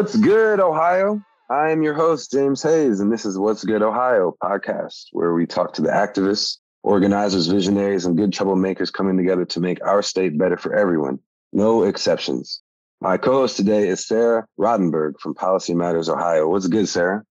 What's good, Ohio? I am your host, James Hayes, and this is What's Good Ohio podcast, where we talk to the activists, organizers, visionaries, and good troublemakers coming together to make our state better for everyone. No exceptions. My co host today is Sarah Rodenberg from Policy Matters Ohio. What's good, Sarah?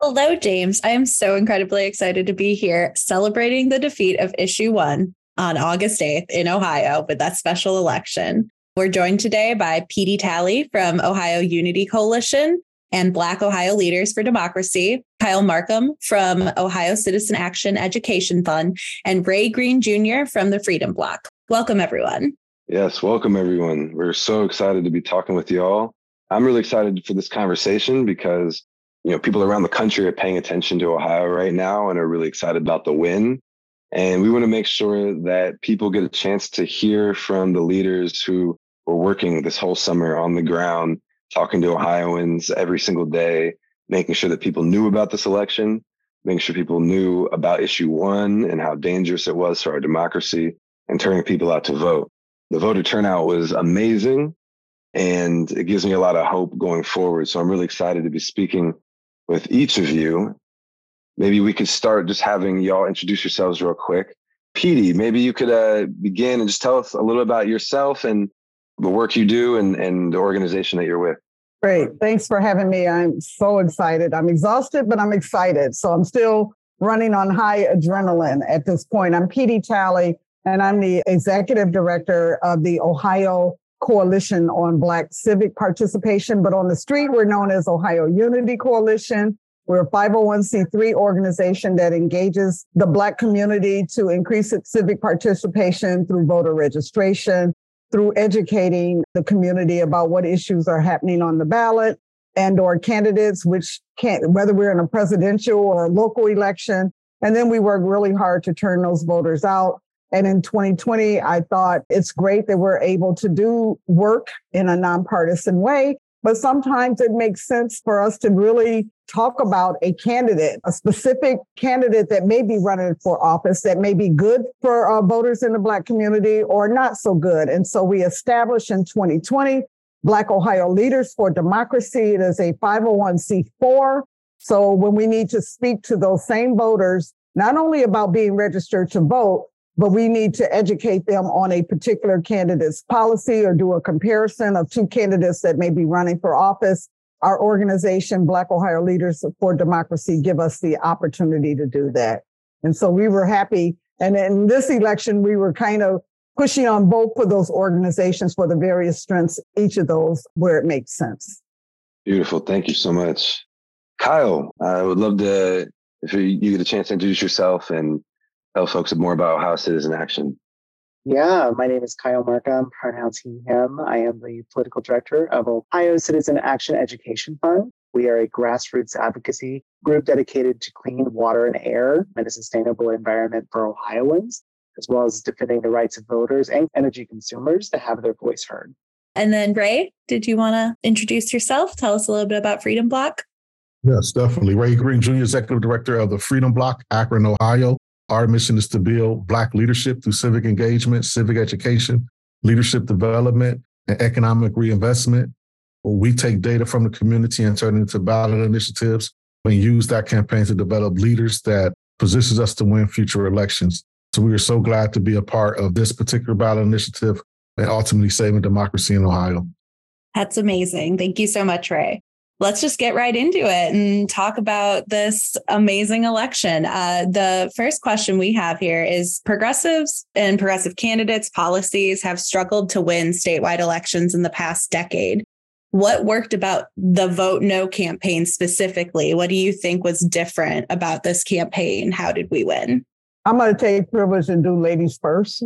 Hello, James. I am so incredibly excited to be here celebrating the defeat of issue one on August 8th in Ohio with that special election. We're joined today by Petee Talley from Ohio Unity Coalition and Black Ohio Leaders for Democracy, Kyle Marcum from Ohio Citizen Action Education Fund, and Ray Greene Jr. from the Freedom Bloc. Welcome, everyone. Yes, welcome, everyone. We're so excited to be talking with you all. I'm really excited for this conversation because you know people around the country are paying attention to Ohio right now and are really excited about the win. And we want to make sure that people get a chance to hear from the leaders who we're working this whole summer on the ground, talking to Ohioans every single day, making sure that people knew about this election, making sure people knew about issue one and how dangerous it was for our democracy, and turning people out to vote. The voter turnout was amazing, and it gives me a lot of hope going forward. So I'm really excited to be speaking with each of you. Maybe we could start just having y'all introduce yourselves real quick. Petee, maybe you could uh, begin and just tell us a little about yourself and the work you do and, and the organization that you're with. Great. Thanks for having me. I'm so excited. I'm exhausted, but I'm excited. So I'm still running on high adrenaline at this point. I'm Petee Talley, and I'm the executive director of the Ohio Coalition on Black Civic Participation. But on the street, we're known as Ohio Unity Coalition. We're a 501c3 organization that engages the Black community to increase its civic participation through voter registration, through educating the community about what issues are happening on the ballot and or candidates, which can't, whether we're in a presidential or a local election. And then we work really hard to turn those voters out. And in 2020, I thought it's great that we're able to do work in a nonpartisan way but sometimes it makes sense for us to really talk about a candidate, a specific candidate that may be running for office that may be good for uh, voters in the Black community or not so good. And so we established in 2020 Black Ohio Leaders for Democracy. It is a 501c4. So when we need to speak to those same voters, not only about being registered to vote, but we need to educate them on a particular candidate's policy or do a comparison of two candidates that may be running for office. Our organization, Black Ohio Leaders for Democracy, give us the opportunity to do that. And so we were happy. And in this election, we were kind of pushing on both of those organizations for the various strengths, each of those where it makes sense. Beautiful. Thank you so much. Kyle, I would love to, if you get a chance to introduce yourself and tell folks more about Ohio Citizen Action. Yeah, my name is Kyle Marcum, pronouns he, him. I am the political director of Ohio Citizen Action Education Fund. We are a grassroots advocacy group dedicated to clean water and air and a sustainable environment for Ohioans, as well as defending the rights of voters and energy consumers to have their voice heard. And then, Ray, did you want to introduce yourself? Tell us a little bit about Freedom Bloc. Yes, definitely. Ray Greene Jr., Executive Director of the Freedom Bloc, Akron, Ohio. Our mission is to build Black leadership through civic engagement, civic education, leadership development, and economic reinvestment. We take data from the community and turn it into ballot initiatives and use that campaign to develop leaders that positions us to win future elections. So we are so glad to be a part of this particular ballot initiative and ultimately saving democracy in Ohio. That's amazing. Thank you so much, Ray let's just get right into it and talk about this amazing election. Uh, the first question we have here is progressives and progressive candidates' policies have struggled to win statewide elections in the past decade. What worked about the Vote No campaign specifically? What do you think was different about this campaign? How did we win? I'm going to take privilege and do ladies first.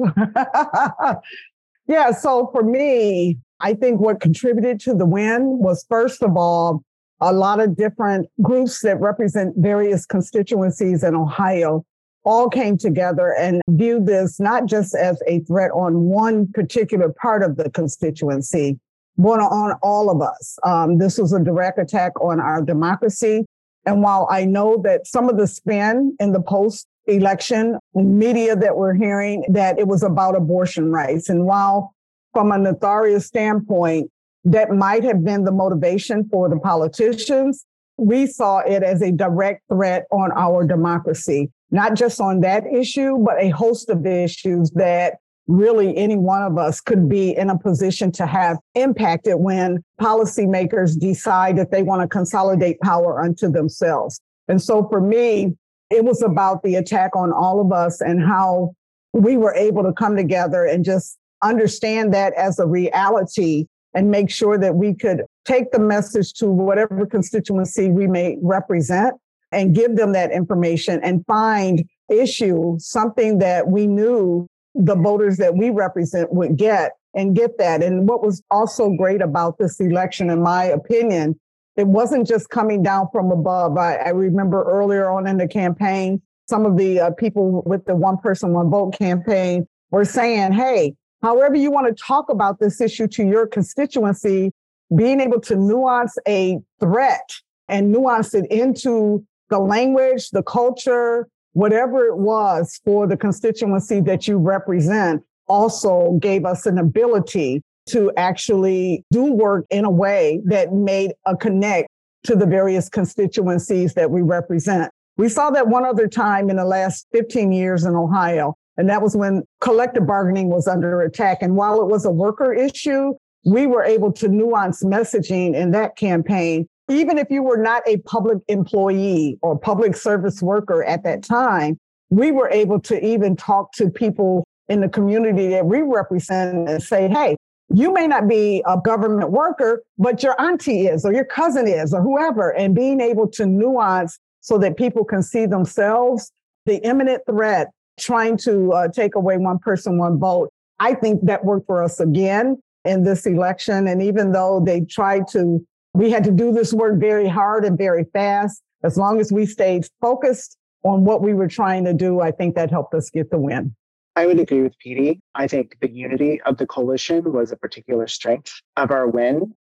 yeah, so for me, I think what contributed to the win was, first of all, a lot of different groups that represent various constituencies in Ohio all came together and viewed this not just as a threat on one particular part of the constituency, but on all of us. Um, this was a direct attack on our democracy. And while I know that some of the spin in the post election media that we're hearing that it was about abortion rights, and while from a nefarious standpoint, that might have been the motivation for the politicians. We saw it as a direct threat on our democracy, not just on that issue, but a host of issues that really any one of us could be in a position to have impacted when policymakers decide that they want to consolidate power unto themselves. And so for me, it was about the attack on all of us and how we were able to come together and just understand that as a reality and make sure that we could take the message to whatever constituency we may represent and give them that information and find issue something that we knew the voters that we represent would get and get that. And what was also great about this election, in my opinion, it wasn't just coming down from above. I, I remember earlier on in the campaign, some of the uh, people with the one person, one vote campaign were saying, hey, however you want to talk about this issue to your constituency, being able to nuance a threat and nuance it into the language, the culture, whatever it was for the constituency that you represent also gave us an ability to actually do work in a way that made a connect to the various constituencies that we represent. We saw that one other time in the last 15 years in Ohio, and that was when collective bargaining was under attack. And while it was a worker issue, we were able to nuance messaging in that campaign even if you were not a public employee or public service worker at that time, we were able to even talk to people in the community that we represent and say, hey, you may not be a government worker, but your auntie is, or your cousin is, or whoever, and being able to nuance so that people can see themselves, the imminent threat trying to uh, take away one person, one vote. I think that worked for us again in this election. And even though they tried to we had to do this work very hard and very fast. As long as we stayed focused on what we were trying to do, I think that helped us get the win. I would agree with Petee. I think the unity of the coalition was a particular strength of our win.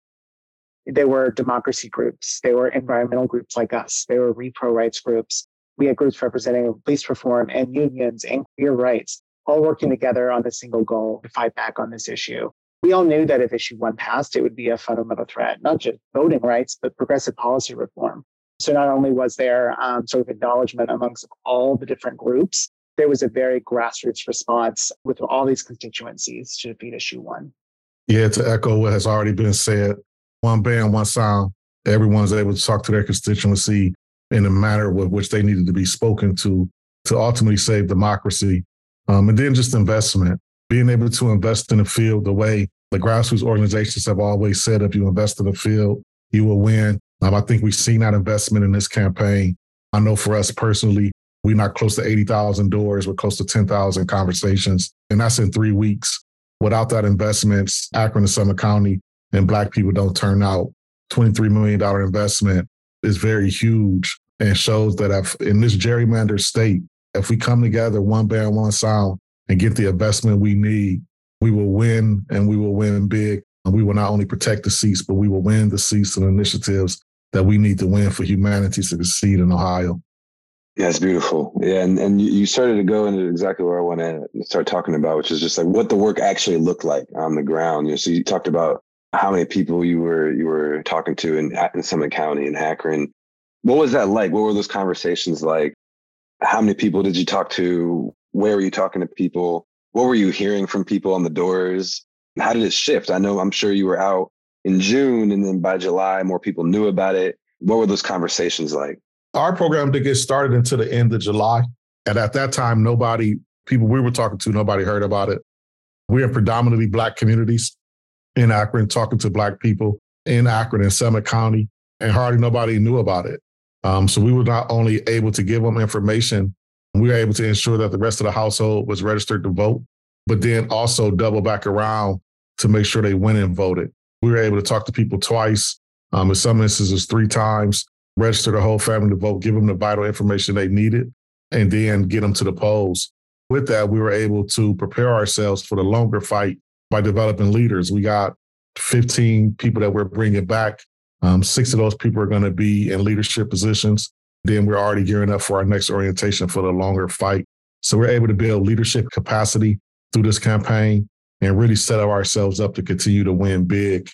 There were democracy groups, there were environmental groups like us, there were repro rights groups. We had groups representing police reform and unions and queer rights, all working together on a single goal to fight back on this issue we all knew that if issue one passed, it would be a fundamental threat, not just voting rights, but progressive policy reform. So not only was there um, sort of acknowledgement amongst all the different groups, there was a very grassroots response with all these constituencies to defeat issue one. Yeah, to echo what has already been said, one band, one sound. Everyone's able to talk to their constituency in a manner with which they needed to be spoken to to ultimately save democracy. Um, and then just investment, being able to invest in the field the way the grassroots organizations have always said if you invest in the field, you will win. Um, I think we've seen that investment in this campaign. I know for us personally, we're not close to 80,000 doors, we're close to 10,000 conversations. And that's in three weeks. Without that investment, Akron and Summit County and Black people don't turn out. $23 million investment is very huge and shows that if, in this gerrymandered state, if we come together, one band, one sound, and get the investment we need, we will win and we will win big. And we will not only protect the seats, but we will win the seats and initiatives that we need to win for humanity to succeed in Ohio. Yeah, it's beautiful. Yeah, and, and you started to go into exactly where I want to start talking about, which is just like what the work actually looked like on the ground. You know, so you talked about how many people you were you were talking to in, in Summit County and Akron. What was that like? What were those conversations like? How many people did you talk to? Where were you talking to people? what were you hearing from people on the doors? How did it shift? I know I'm sure you were out in June and then by July, more people knew about it. What were those conversations like? Our program did get started until the end of July. And at that time, nobody, people we were talking to, nobody heard about it. We're in predominantly Black communities in Akron, talking to Black people in Akron and Summit County, and hardly nobody knew about it. Um, so we were not only able to give them information we were able to ensure that the rest of the household was registered to vote, but then also double back around to make sure they went and voted. We were able to talk to people twice, um, in some instances, three times, register the whole family to vote, give them the vital information they needed, and then get them to the polls. With that, we were able to prepare ourselves for the longer fight by developing leaders. We got 15 people that we're bringing back. Um, six of those people are going to be in leadership positions. Then we're already gearing up for our next orientation for the longer fight. So we're able to build leadership capacity through this campaign and really set ourselves up to continue to win big.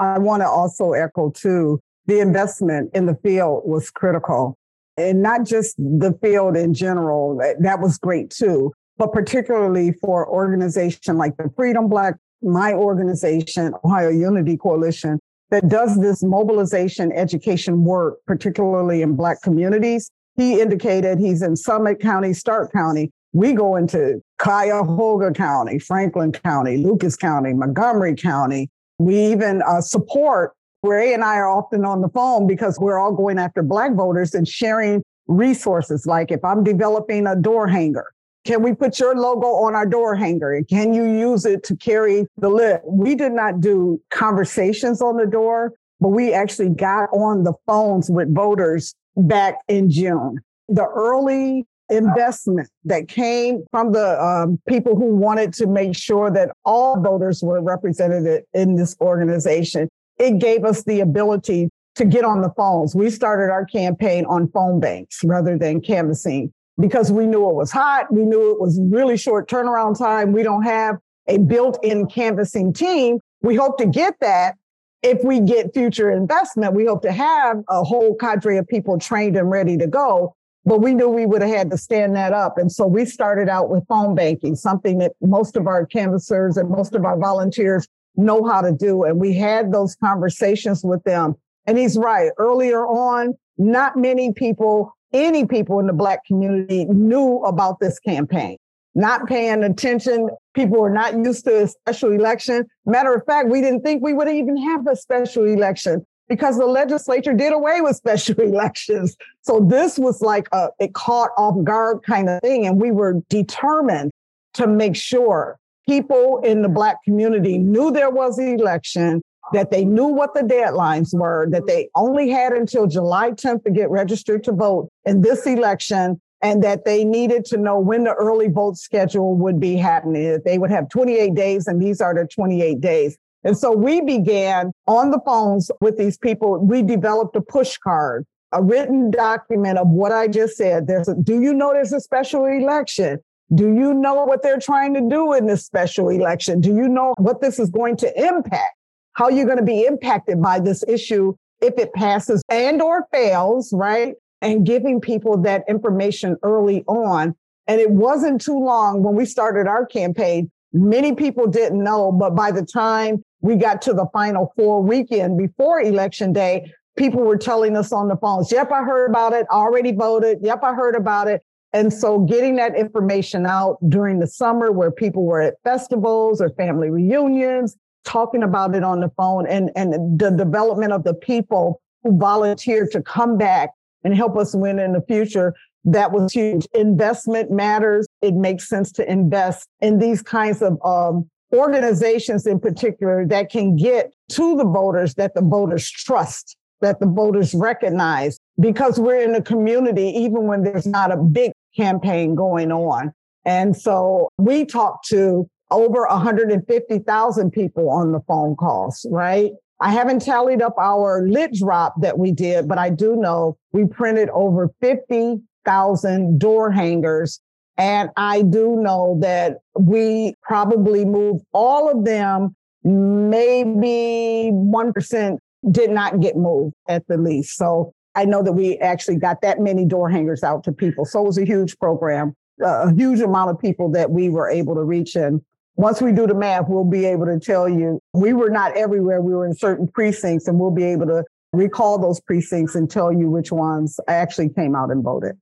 I want to also echo too the investment in the field was critical. And not just the field in general, that was great too, but particularly for organization like the Freedom Bloc, my organization, Ohio Unity Coalition, that does this mobilization education work, particularly in Black communities. He indicated he's in Summit County, Stark County. We go into Cuyahoga County, Franklin County, Lucas County, Montgomery County. We even uh, support Ray and I are often on the phone because we're all going after Black voters and sharing resources. Like if I'm developing a door hanger, can we put your logo on our door hanger? Can you use it to carry the lid? We did not do conversations on the door, but we actually got on the phones with voters back in June. The early investment that came from the um, people who wanted to make sure that all voters were represented in this organization it gave us the ability to get on the phones. We started our campaign on phone banks rather than canvassing because we knew it was hot. We knew it was really short turnaround time. We don't have a built in canvassing team. We hope to get that if we get future investment. We hope to have a whole cadre of people trained and ready to go. But we knew we would have had to stand that up. And so we started out with phone banking, something that most of our canvassers and most of our volunteers know how to do. And we had those conversations with them. And he's right. Earlier on, not many people, any people in the Black community knew about this campaign, not paying attention. People were not used to a special election. Matter of fact, we didn't think we would even have a special election because the legislature did away with special elections. So this was like a it caught off guard kind of thing. And we were determined to make sure people in the Black community knew there was an election, that they knew what the deadlines were, that they only had until July 10th to get registered to vote in this election, and that they needed to know when the early vote schedule would be happening. That they would have 28 days, and these are the 28 days. And so we began on the phones with these people. We developed a push card, a written document of what I just said. There's a, do you know there's a special election? Do you know what they're trying to do in this special election? Do you know what this is going to impact? How you're going to be impacted by this issue if it passes and or fails, right? And giving people that information early on. And it wasn't too long when we started our campaign. Many people didn't know, but by the time we got to the final four weekend before election day, people were telling us on the phones, yep, I heard about it, already voted. Yep, I heard about it. And so getting that information out during the summer where people were at festivals or family reunions, talking about it on the phone and, and the development of the people who volunteered to come back and help us win in the future. That was huge. Investment matters. It makes sense to invest in these kinds of um, organizations in particular that can get to the voters that the voters trust, that the voters recognize, because we're in a community, even when there's not a big campaign going on. And so we talked to over 150,000 people on the phone calls, right? I haven't tallied up our lit drop that we did, but I do know we printed over 50,000 door hangers. And I do know that we probably moved all of them. Maybe 1% did not get moved at the least. So I know that we actually got that many door hangers out to people. So it was a huge program, a huge amount of people that we were able to reach. And once we do the math, we'll be able to tell you we were not everywhere. We were in certain precincts and we'll be able to recall those precincts and tell you which ones actually came out and voted.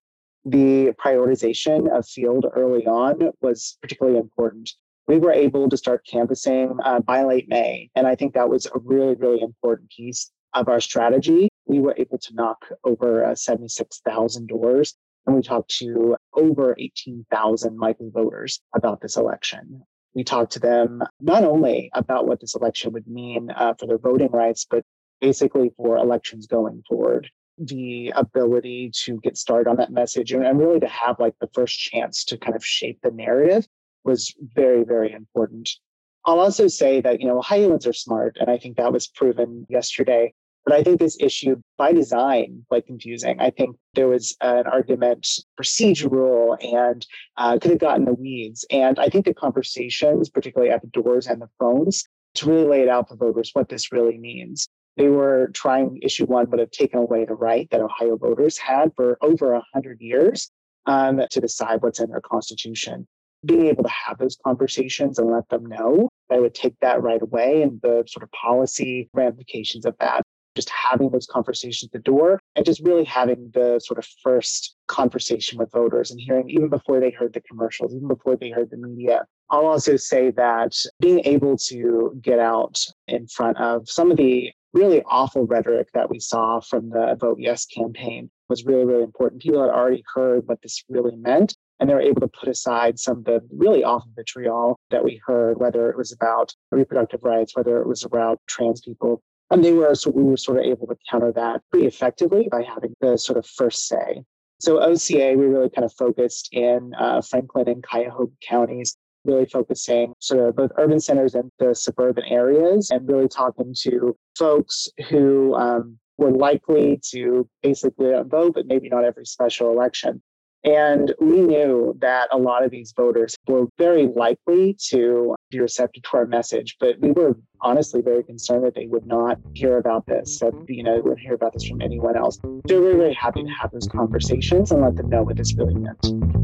The prioritization of field early on was particularly important. We were able to start canvassing uh, by late May. And I think that was a really, really important piece of our strategy we were able to knock over uh, 76,000 doors and we talked to over 18,000 likely voters about this election. We talked to them not only about what this election would mean uh, for their voting rights, but basically for elections going forward. The ability to get started on that message and, and really to have like the first chance to kind of shape the narrative was very, very important. I'll also say that, you know, Ohioans are smart, and I think that was proven yesterday. But I think this issue by design quite confusing. I think there was an argument procedural and uh, could have gotten the weeds. And I think the conversations, particularly at the doors and the phones, to really lay it out for voters what this really means. They were trying issue one would have taken away the right that Ohio voters had for over 100 years um, to decide what's in their constitution. Being able to have those conversations and let them know that would take that right away and the sort of policy ramifications of that. Just having those conversations at the door and just really having the sort of first conversation with voters and hearing even before they heard the commercials, even before they heard the media. I'll also say that being able to get out in front of some of the really awful rhetoric that we saw from the Vote Yes campaign was really, really important. People had already heard what this really meant, and they were able to put aside some of the really awful vitriol that we heard, whether it was about reproductive rights, whether it was about trans people. And they were so we were sort of able to counter that pretty effectively by having the sort of first say. So OCA, we really kind of focused in uh, Franklin and Cuyahoga counties really focusing sort of both urban centers and the suburban areas and really talking to folks who um, were likely to basically vote, but maybe not every special election. And we knew that a lot of these voters were very likely to be receptive to our message, but we were honestly very concerned that they would not hear about this, that, mm-hmm. you know, wouldn't hear about this from anyone else. So we're very happy to have those conversations and let them know what this really meant.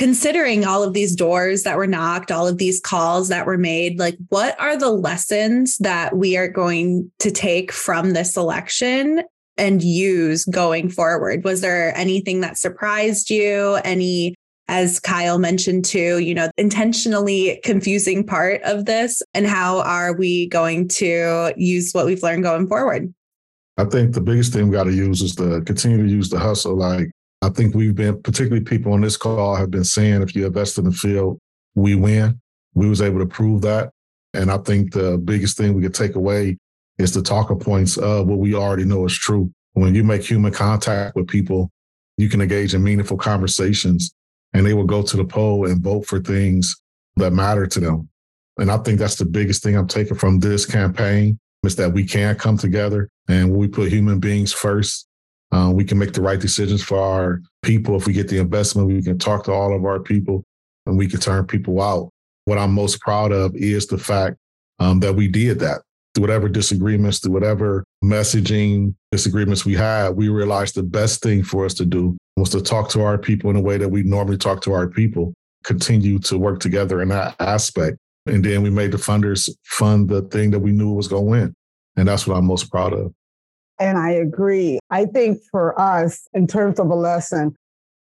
Considering all of these doors that were knocked, all of these calls that were made, like what are the lessons that we are going to take from this election and use going forward? Was there anything that surprised you? Any, as Kyle mentioned too, you know, intentionally confusing part of this? And how are we going to use what we've learned going forward? I think the biggest thing we got to use is to continue to use the hustle. Like I think we've been, particularly people on this call, have been saying if you invest in the field, we win. We was able to prove that. And I think the biggest thing we could take away is the talking points of what we already know is true. When you make human contact with people, you can engage in meaningful conversations and they will go to the poll and vote for things that matter to them. And I think that's the biggest thing I'm taking from this campaign is that we can come together and we put human beings first uh, we can make the right decisions for our people. If we get the investment, we can talk to all of our people and we can turn people out. What I'm most proud of is the fact um, that we did that. Through whatever disagreements, through whatever messaging disagreements we had, we realized the best thing for us to do was to talk to our people in a way that we normally talk to our people, continue to work together in that aspect. And then we made the funders fund the thing that we knew was going to win. And that's what I'm most proud of. And I agree. I think for us, in terms of a lesson,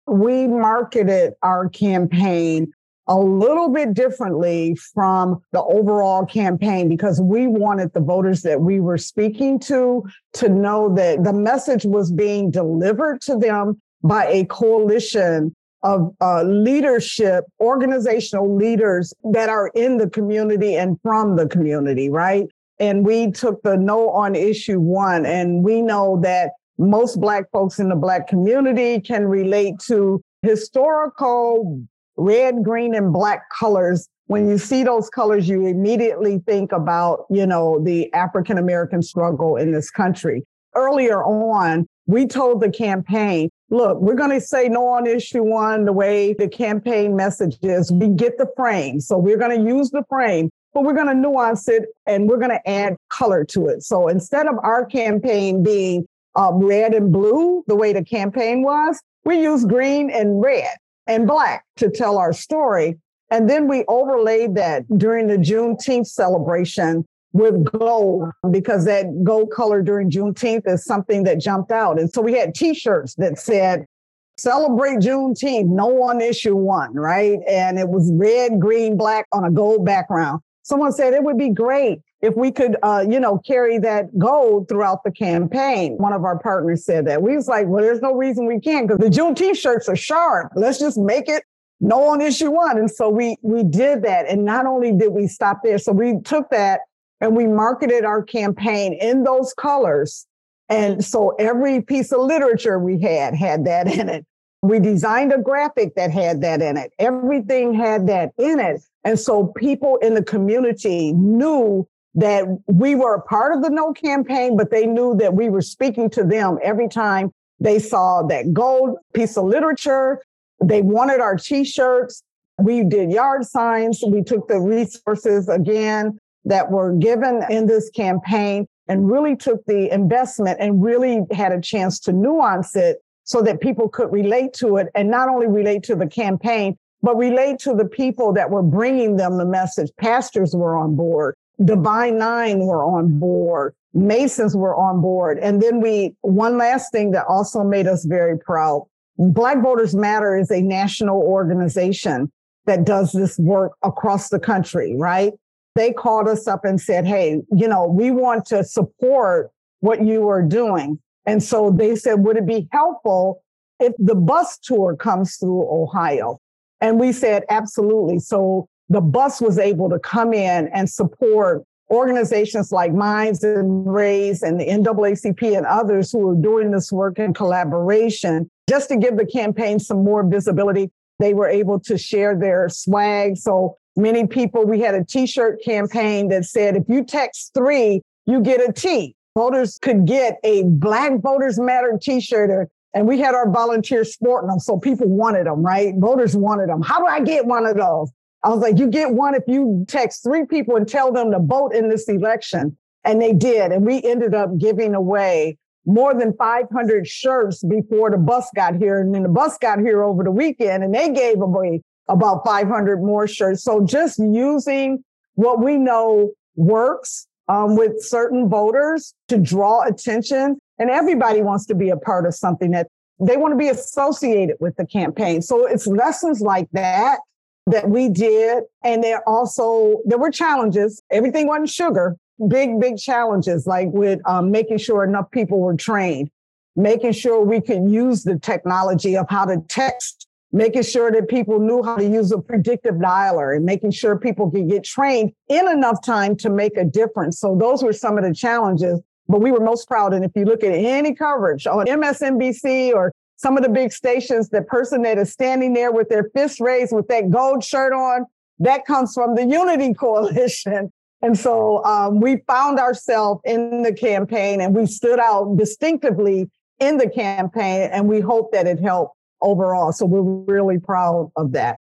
we marketed our campaign a little bit differently from the overall campaign because we wanted the voters that we were speaking to to know that the message was being delivered to them by a coalition of uh, leadership, organizational leaders that are in the community and from the community, right? And we took the no on issue one. And we know that most Black folks in the Black community can relate to historical red, green, and black colors. When you see those colors, you immediately think about, you know, the African American struggle in this country. Earlier on, we told the campaign, look, we're going to say no on issue one the way the campaign message is. We get the frame. So we're going to use the frame but we're going to nuance it and we're going to add color to it. So instead of our campaign being uh, red and blue, the way the campaign was, we use green and red and black to tell our story. And then we overlaid that during the Juneteenth celebration with gold because that gold color during Juneteenth is something that jumped out. And so we had t-shirts that said, celebrate Juneteenth, no one issue one, right? And it was red, green, black on a gold background someone said it would be great if we could, uh, you know, carry that gold throughout the campaign. One of our partners said that. We was like, well, there's no reason we can't because the June t-shirts are sharp. Let's just make it no on issue one. And so we we did that. And not only did we stop there, so we took that and we marketed our campaign in those colors. And so every piece of literature we had had that in it. We designed a graphic that had that in it. Everything had that in it. And so people in the community knew that we were a part of the no campaign, but they knew that we were speaking to them every time they saw that gold piece of literature. They wanted our t-shirts. We did yard signs. We took the resources again that were given in this campaign and really took the investment and really had a chance to nuance it so that people could relate to it and not only relate to the campaign, but relate to the people that were bringing them the message. Pastors were on board. Divine Nine were on board. Masons were on board. And then we, one last thing that also made us very proud. Black Voters Matter is a national organization that does this work across the country, right? They called us up and said, Hey, you know, we want to support what you are doing. And so they said, Would it be helpful if the bus tour comes through Ohio? And we said, Absolutely. So the bus was able to come in and support organizations like Minds and Rays and the NAACP and others who are doing this work in collaboration just to give the campaign some more visibility. They were able to share their swag. So many people, we had a t-shirt campaign that said, if you text three, you get a T. Voters could get a Black Voters Matter t-shirt uh, and we had our volunteers sporting them. So people wanted them, right? Voters wanted them. How do I get one of those? I was like, you get one if you text three people and tell them to vote in this election. And they did. And we ended up giving away more than 500 shirts before the bus got here. And then the bus got here over the weekend and they gave away about 500 more shirts. So just using what we know works um, with certain voters to draw attention. And everybody wants to be a part of something that they want to be associated with the campaign. So it's lessons like that that we did. And there also, there were challenges. Everything wasn't sugar, big, big challenges, like with um, making sure enough people were trained, making sure we could use the technology of how to text, making sure that people knew how to use a predictive dialer and making sure people could get trained in enough time to make a difference. So those were some of the challenges. But we were most proud. And if you look at any coverage on MSNBC or some of the big stations, the person that is standing there with their fist raised with that gold shirt on, that comes from the Unity Coalition. And so um, we found ourselves in the campaign and we stood out distinctively in the campaign and we hope that it helped overall. So we're really proud of that.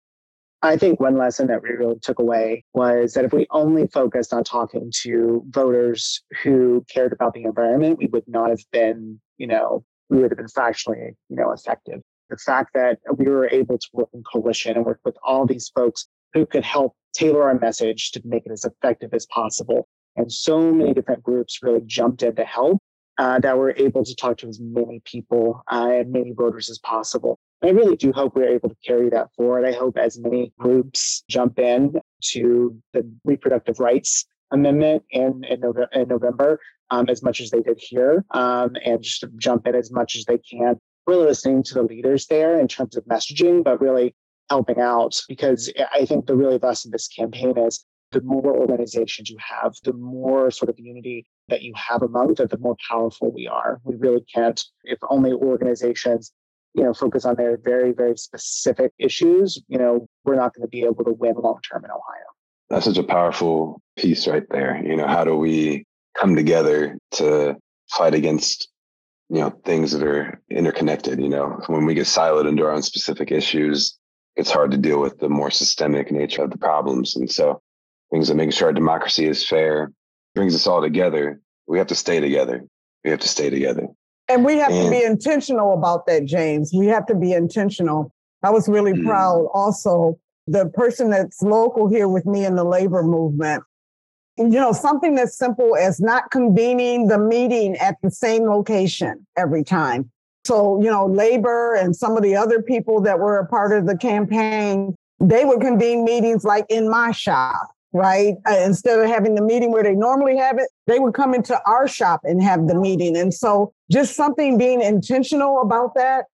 I think one lesson that we really took away was that if we only focused on talking to voters who cared about the environment, we would not have been, you know, we would have been factually, you know, effective. The fact that we were able to work in coalition and work with all these folks who could help tailor our message to make it as effective as possible. And so many different groups really jumped in to help uh, that we're able to talk to as many people uh, and many voters as possible. I really do hope we're able to carry that forward. I hope as many groups jump in to the reproductive rights amendment in, in, November, in November um, as much as they did here um, and just jump in as much as they can. Really listening to the leaders there in terms of messaging, but really helping out because I think the really lesson of this campaign is the more organizations you have, the more sort of unity that you have among them, the more powerful we are. We really can't, if only organizations, you know, focus on their very, very specific issues, you know, we're not going to be able to win long term in Ohio. That's such a powerful piece right there. You know, how do we come together to fight against you know things that are interconnected you know when we get siloed into our own specific issues it's hard to deal with the more systemic nature of the problems and so things that making sure our democracy is fair brings us all together. We have to stay together. We have to stay together. And we have and, to be intentional about that james. We have to be intentional. I was really mm, proud also the person that's local here with me in the labor movement. You know, something as simple as not convening the meeting at the same location every time. So, you know, labor and some of the other people that were a part of the campaign, they would convene meetings like in my shop, right? Uh, instead of having the meeting where they normally have it, they would come into our shop and have the meeting. And so just something being intentional about that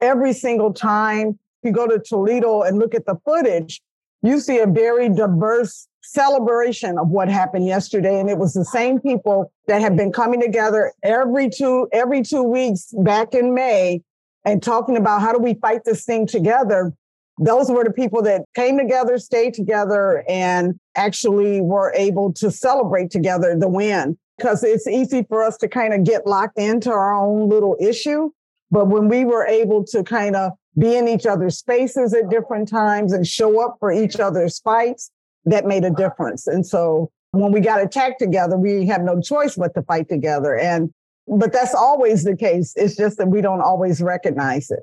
every single time you go to Toledo and look at the footage, you see a very diverse celebration of what happened yesterday. And it was the same people that have been coming together every two, every two weeks back in May and talking about how do we fight this thing together. Those were the people that came together, stayed together, and actually were able to celebrate together the win because it's easy for us to kind of get locked into our own little issue. But when we were able to kind of be in each other's spaces at different times and show up for each other's fights, that made a difference. And so when we got attacked together, we have no choice but to fight together. And but that's always the case. It's just that we don't always recognize it.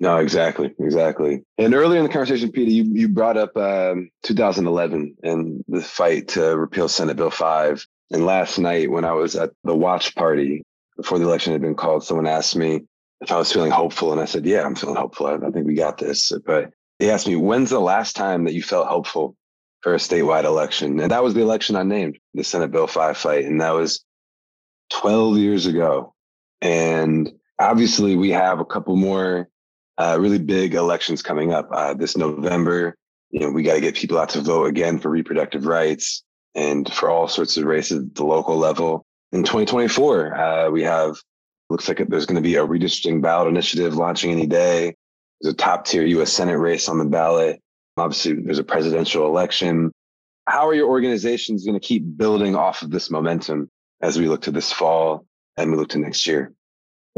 No, exactly, exactly. And earlier in the conversation, Peter, you, you brought up um, 2011 and the fight to repeal Senate Bill 5. And last night, when I was at the watch party before the election had been called, someone asked me if I was feeling hopeful. And I said, Yeah, I'm feeling hopeful. I, I think we got this. But he asked me, When's the last time that you felt hopeful for a statewide election? And that was the election I named, the Senate Bill 5 fight. And that was 12 years ago. And obviously, we have a couple more uh, really big elections coming up uh, this November. You know, we got to get people out to vote again for reproductive rights and for all sorts of races at the local level. In 2024, uh, we have looks like there's going to be a redistricting ballot initiative launching any day. There's a top tier U.S. Senate race on the ballot. Obviously, there's a presidential election. How are your organizations going to keep building off of this momentum as we look to this fall and we look to next year?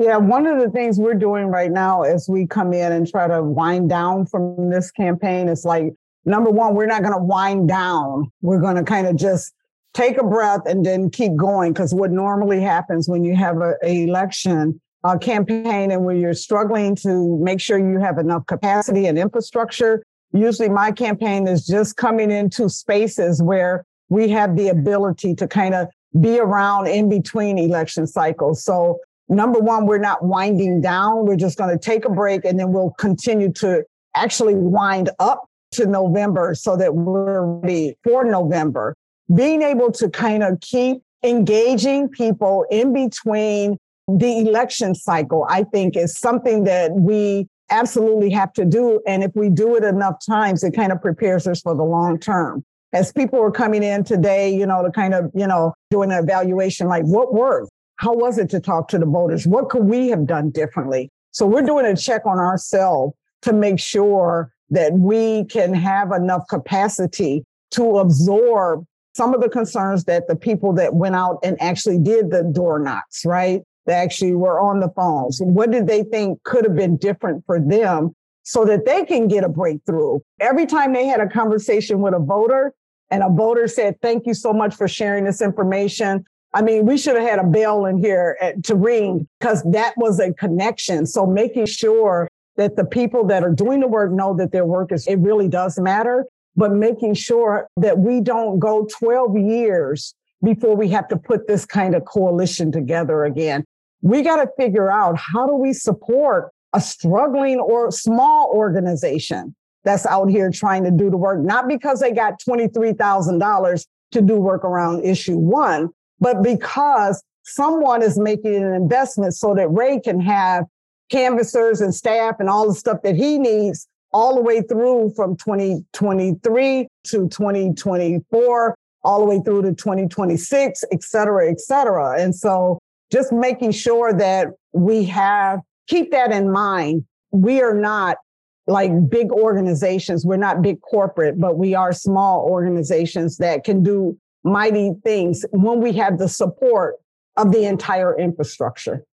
Yeah, one of the things we're doing right now as we come in and try to wind down from this campaign is like, number one, we're not going to wind down. We're going to kind of just take a breath and then keep going. Because what normally happens when you have an election a campaign and where you're struggling to make sure you have enough capacity and infrastructure, usually my campaign is just coming into spaces where we have the ability to kind of be around in between election cycles. So number one, we're not winding down. We're just going to take a break and then we'll continue to actually wind up to November so that we're ready for November. Being able to kind of keep engaging people in between the election cycle, I think is something that we absolutely have to do. And if we do it enough times, it kind of prepares us for the long term. As people are coming in today, you know, to kind of, you know, doing an evaluation like what worked? How was it to talk to the voters? What could we have done differently? So we're doing a check on ourselves to make sure that we can have enough capacity to absorb some of the concerns that the people that went out and actually did the door knocks, right? They actually were on the phones. What did they think could have been different for them so that they can get a breakthrough? Every time they had a conversation with a voter and a voter said, Thank you so much for sharing this information. I mean, we should have had a bell in here at, to ring because that was a connection. So making sure that the people that are doing the work know that their work is, it really does matter, but making sure that we don't go 12 years before we have to put this kind of coalition together again. We got to figure out how do we support a struggling or small organization that's out here trying to do the work, not because they got $23,000 to do work around issue one, but because someone is making an investment so that Ray can have canvassers and staff and all the stuff that he needs all the way through from 2023 to 2024, all the way through to 2026, et cetera, et cetera. And so just making sure that we have, keep that in mind. We are not like big organizations. We're not big corporate, but we are small organizations that can do mighty things when we have the support of the entire infrastructure.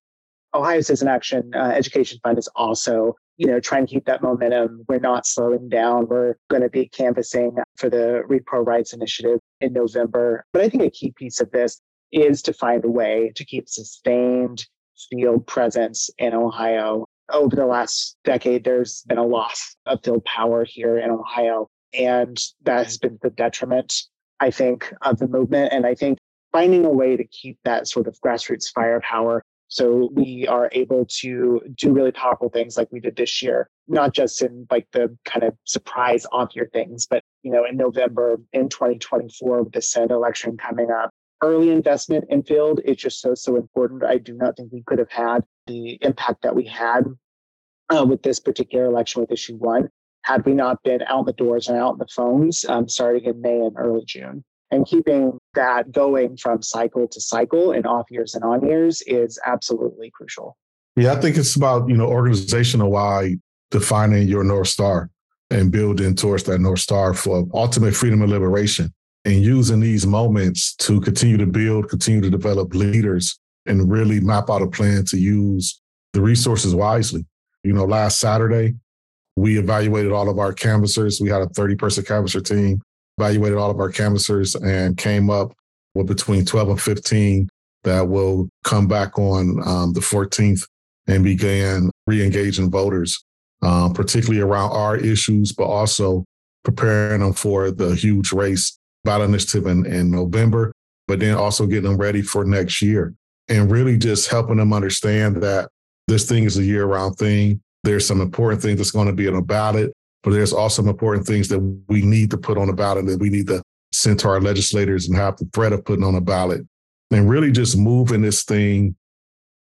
Ohio Citizen Action uh, Education Fund is also, you know, trying to keep that momentum. We're not slowing down. We're going to be canvassing for the Repro Rights Initiative in November. But I think a key piece of this is to find a way to keep sustained field presence in Ohio. Over the last decade, there's been a loss of field power here in Ohio, and that has been the detriment I think, of the movement. And I think finding a way to keep that sort of grassroots firepower so we are able to do really powerful things like we did this year, not just in like the kind of surprise off year things, but you know, in November in 2024 with the Senate election coming up. Early investment in field is just so, so important. I do not think we could have had the impact that we had uh, with this particular election with issue one had we not been out the doors and out in the phones um, starting in May and early June. And keeping that going from cycle to cycle and off years and on years is absolutely crucial. Yeah, I think it's about, you know, organizational wide defining your North Star and building towards that North Star for ultimate freedom and liberation. and using these moments to continue to build, continue to develop leaders, and really map out a plan to use the resources wisely. You know, last Saturday, we evaluated all of our canvassers. We had a 30 person canvasser team, evaluated all of our canvassers, and came up with between 12 and 15 that will come back on um, the 14th and began re engaging voters, um, particularly around our issues, but also preparing them for the huge race ballot initiative in, in November, but then also getting them ready for next year and really just helping them understand that this thing is a year round thing. There's some important things that's going to be on the ballot, but there's also some important things that we need to put on the ballot that we need to send to our legislators and have the threat of putting on a ballot and really just moving this thing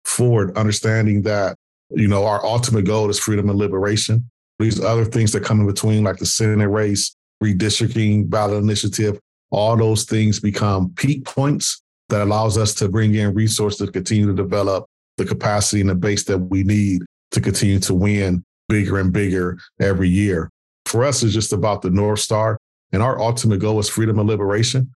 forward, understanding that, you know, our ultimate goal is freedom and liberation. These other things that come in between, like the Senate race, redistricting, ballot initiative, all those things become peak points that allows us to bring in resources to continue to develop the capacity and the base that we need to continue to win bigger and bigger every year. For us, it's just about the North Star. And our ultimate goal is freedom and liberation.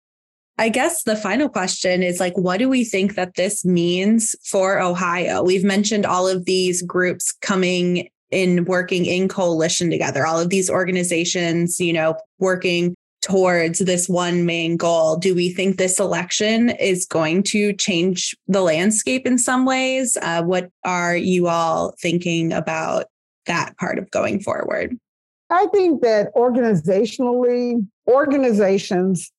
I guess the final question is like, what do we think that this means for Ohio? We've mentioned all of these groups coming in working in coalition together, all of these organizations, you know, working towards this one main goal. Do we think this election is going to change the landscape in some ways? Uh, what are you all thinking about that part of going forward? I think that organizationally, organizations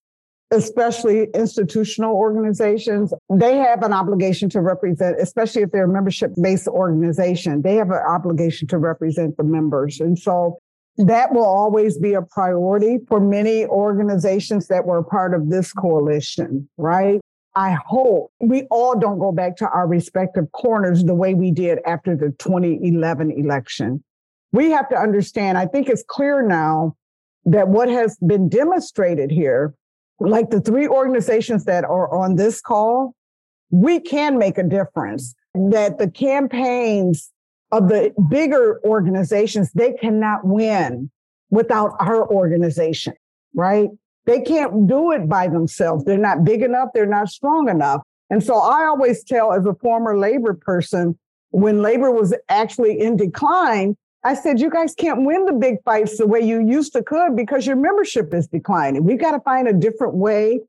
especially institutional organizations, they have an obligation to represent, especially if they're a membership based organization, they have an obligation to represent the members. And so that will always be a priority for many organizations that were part of this coalition, right? I hope we all don't go back to our respective corners the way we did after the 2011 election. We have to understand, I think it's clear now that what has been demonstrated here like the three organizations that are on this call, we can make a difference. That the campaigns of the bigger organizations, they cannot win without our organization, right? They can't do it by themselves. They're not big enough, they're not strong enough. And so I always tell, as a former labor person, when labor was actually in decline, I said, you guys can't win the big fights the way you used to could because your membership is declining. We've got to find a different way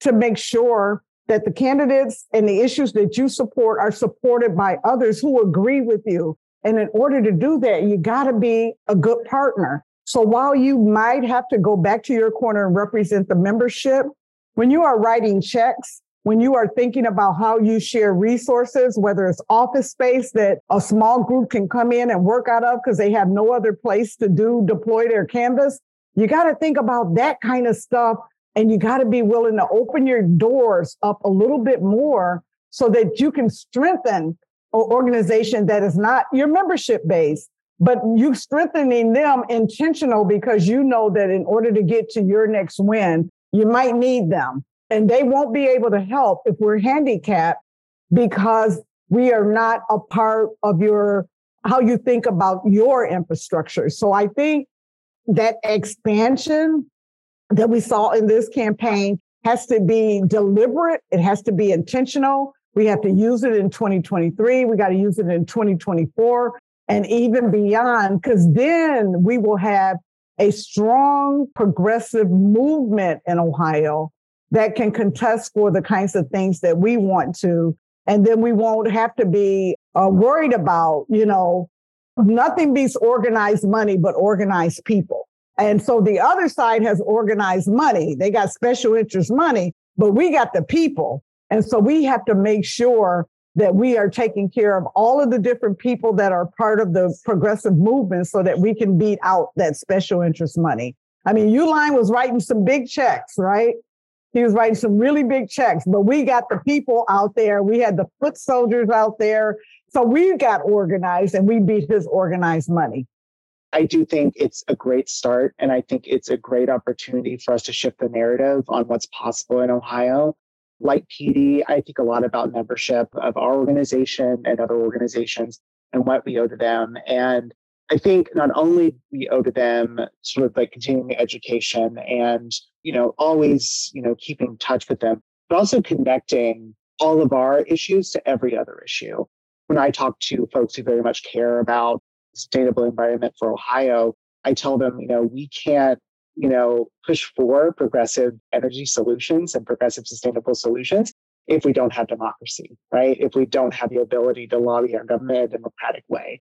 to make sure that the candidates and the issues that you support are supported by others who agree with you. And in order to do that, you got to be a good partner. So while you might have to go back to your corner and represent the membership, when you are writing checks, when you are thinking about how you share resources, whether it's office space that a small group can come in and work out of because they have no other place to do deploy their canvas, you got to think about that kind of stuff. And you got to be willing to open your doors up a little bit more so that you can strengthen organization that is not your membership base, but you strengthening them intentional because you know that in order to get to your next win, you might need them and they won't be able to help if we're handicapped because we are not a part of your how you think about your infrastructure. So I think that expansion that we saw in this campaign has to be deliberate, it has to be intentional. We have to use it in 2023, we got to use it in 2024 and even beyond because then we will have a strong progressive movement in Ohio that can contest for the kinds of things that we want to. And then we won't have to be uh, worried about, you know, nothing beats organized money, but organized people. And so the other side has organized money. They got special interest money, but we got the people. And so we have to make sure that we are taking care of all of the different people that are part of the progressive movement so that we can beat out that special interest money. I mean, Uihlein was writing some big checks, right? He was writing some really big checks, but we got the people out there. We had the foot soldiers out there. So we got organized and we beat his organized money. I do think it's a great start. And I think it's a great opportunity for us to shift the narrative on what's possible in Ohio. Like Petee, I think a lot about membership of our organization and other organizations and what we owe to them. And I think not only we owe to them sort of like continuing education and, you know, always, you know, keeping touch with them, but also connecting all of our issues to every other issue. When I talk to folks who very much care about sustainable environment for Ohio, I tell them, you know, we can't, you know, push for progressive energy solutions and progressive sustainable solutions if we don't have democracy, right? If we don't have the ability to lobby our government in a democratic way.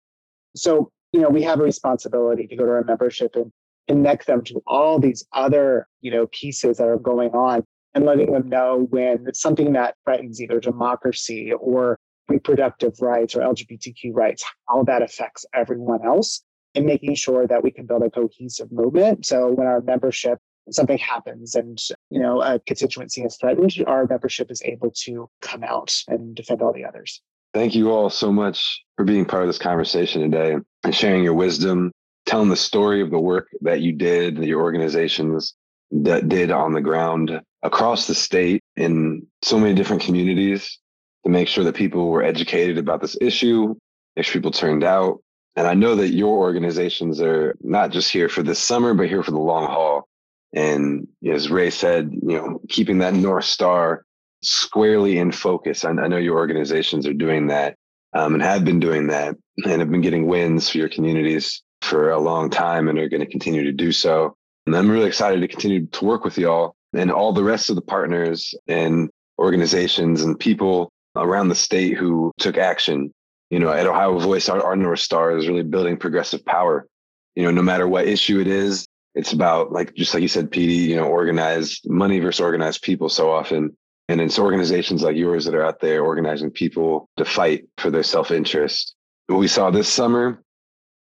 So, you know, we have a responsibility to go to our membership and connect them to all these other, you know, pieces that are going on and letting them know when something that threatens either democracy or reproductive rights or LGBTQ rights, how that affects everyone else, and making sure that we can build a cohesive movement. So when our membership something happens and you know a constituency is threatened, our membership is able to come out and defend all the others. Thank you all so much for being part of this conversation today and sharing your wisdom, telling the story of the work that you did, your organizations that did on the ground across the state in so many different communities to make sure that people were educated about this issue, make sure people turned out. And I know that your organizations are not just here for this summer, but here for the long haul. And as Ray said, you know, keeping that North Star squarely in focus. I, I know your organizations are doing that um, and have been doing that and have been getting wins for your communities for a long time and are going to continue to do so. And I'm really excited to continue to work with y'all and all the rest of the partners and organizations and people around the state who took action. You know, at Ohio Voice, our, our North Star is really building progressive power. You know, no matter what issue it is, it's about like just like you said, Petee, you know, organized money versus organized people so often. And it's organizations like yours that are out there organizing people to fight for their self-interest. What we saw this summer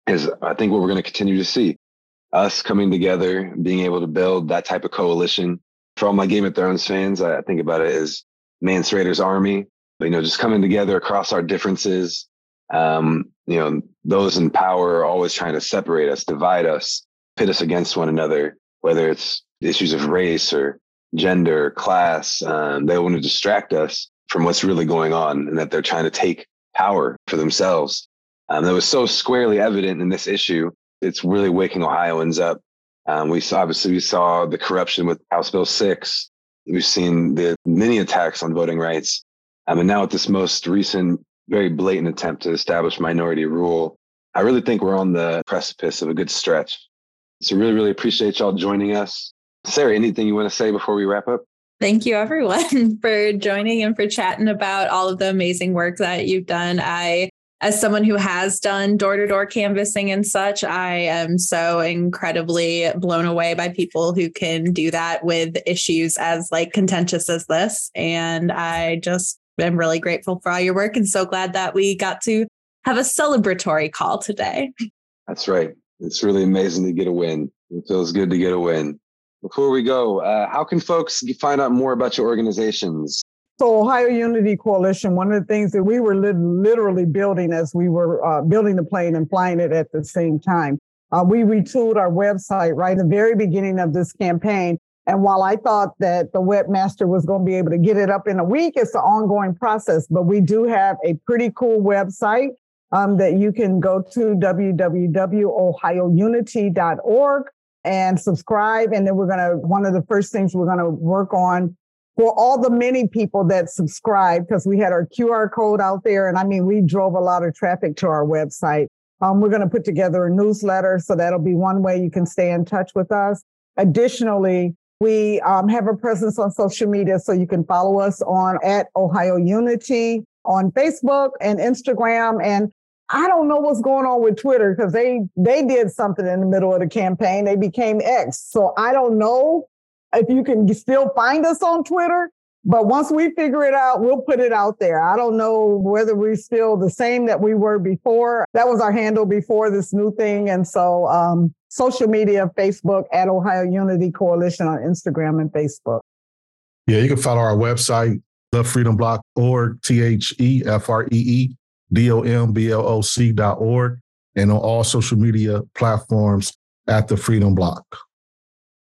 is I think what we're going to continue to see. Us coming together, being able to build that type of coalition for all my Game of Thrones fans, I think about it as Mance Rayder's army. You know, just coming together across our differences. Um, you know, those in power are always trying to separate us, divide us, pit us against one another, whether it's issues of race or gender, class. Um, they want to distract us from what's really going on and that they're trying to take power for themselves. Um, that was so squarely evident in this issue. It's really waking Ohioans up um, we saw, obviously we saw the corruption with House Bill six. We've seen the many attacks on voting rights, um, and now with this most recent, very blatant attempt to establish minority rule, I really think we're on the precipice of a good stretch. So really, really appreciate y'all joining us. Sarah, anything you want to say before we wrap up? Thank you, everyone, for joining and for chatting about all of the amazing work that you've done. I as someone who has done door to door canvassing and such, I am so incredibly blown away by people who can do that with issues as like contentious as this. And I just am really grateful for all your work and so glad that we got to have a celebratory call today. That's right. It's really amazing to get a win. It feels good to get a win. Before we go, uh, how can folks find out more about your organizations? So, Ohio Unity Coalition, one of the things that we were li- literally building as we were uh, building the plane and flying it at the same time, uh, we retooled our website right at the very beginning of this campaign. And while I thought that the webmaster was going to be able to get it up in a week, it's an ongoing process. But we do have a pretty cool website um, that you can go to www.ohiounity.org and subscribe. And then we're going to, one of the first things we're going to work on for all the many people that subscribe, because we had our QR code out there. And I mean, we drove a lot of traffic to our website. Um, we're going to put together a newsletter. So that'll be one way you can stay in touch with us. Additionally, we um, have a presence on social media. So you can follow us on at Ohio Unity on Facebook and Instagram. And I don't know what's going on with Twitter because they they did something in the middle of the campaign. They became X. So I don't know if you can still find us on Twitter. But once we figure it out, we'll put it out there. I don't know whether we're still the same that we were before. That was our handle before this new thing. And so, um, social media, Facebook at Ohio Unity Coalition on Instagram and Facebook. Yeah, you can follow our website, thefreedombloc.org, T H E F R E E D O M B L O C dot org, and on all social media platforms at the Freedom Bloc.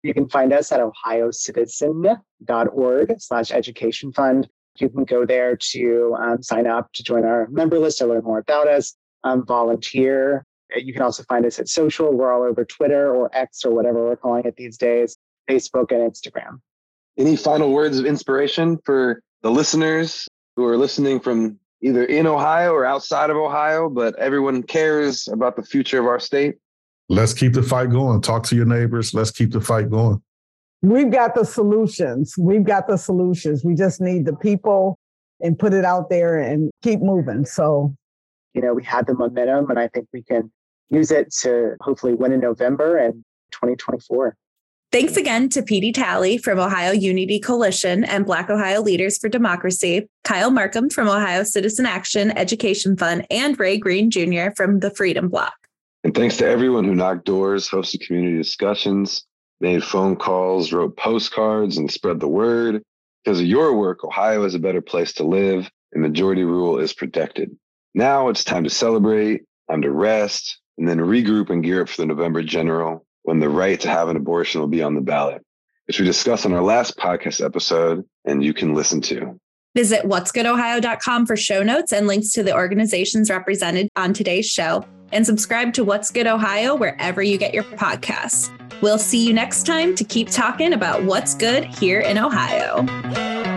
You can find us at ohiocitizen.org slash education fund. You can go there to um, sign up to join our member list to learn more about us, um, volunteer. You can also find us at social. We're all over Twitter or X or whatever we're calling it these days, Facebook and Instagram. Any final words of inspiration for the listeners who are listening from either in Ohio or outside of Ohio, but everyone cares about the future of our state? Let's keep the fight going. Talk to your neighbors. Let's keep the fight going. We've got the solutions. We've got the solutions. We just need the people and put it out there and keep moving. So, you know, we had the momentum and I think we can use it to hopefully win in November and 2024. Thanks again to Petee Talley from Ohio Unity Coalition and Black Ohio Leaders for Democracy, Kyle Marcum from Ohio Citizen Action Education Fund, and Ray Greene Jr. from the Freedom Bloc. And thanks to everyone who knocked doors, hosted community discussions, made phone calls, wrote postcards, and spread the word. Because of your work, Ohio is a better place to live, and majority rule is protected. Now it's time to celebrate, time to rest, and then regroup and gear up for the November general when the right to have an abortion will be on the ballot, which we discussed on our last podcast episode and you can listen to. Visit whatsgoodohio.com for show notes and links to the organizations represented on today's show. And subscribe to What's Good Ohio wherever you get your podcasts. We'll see you next time to keep talking about what's good here in Ohio.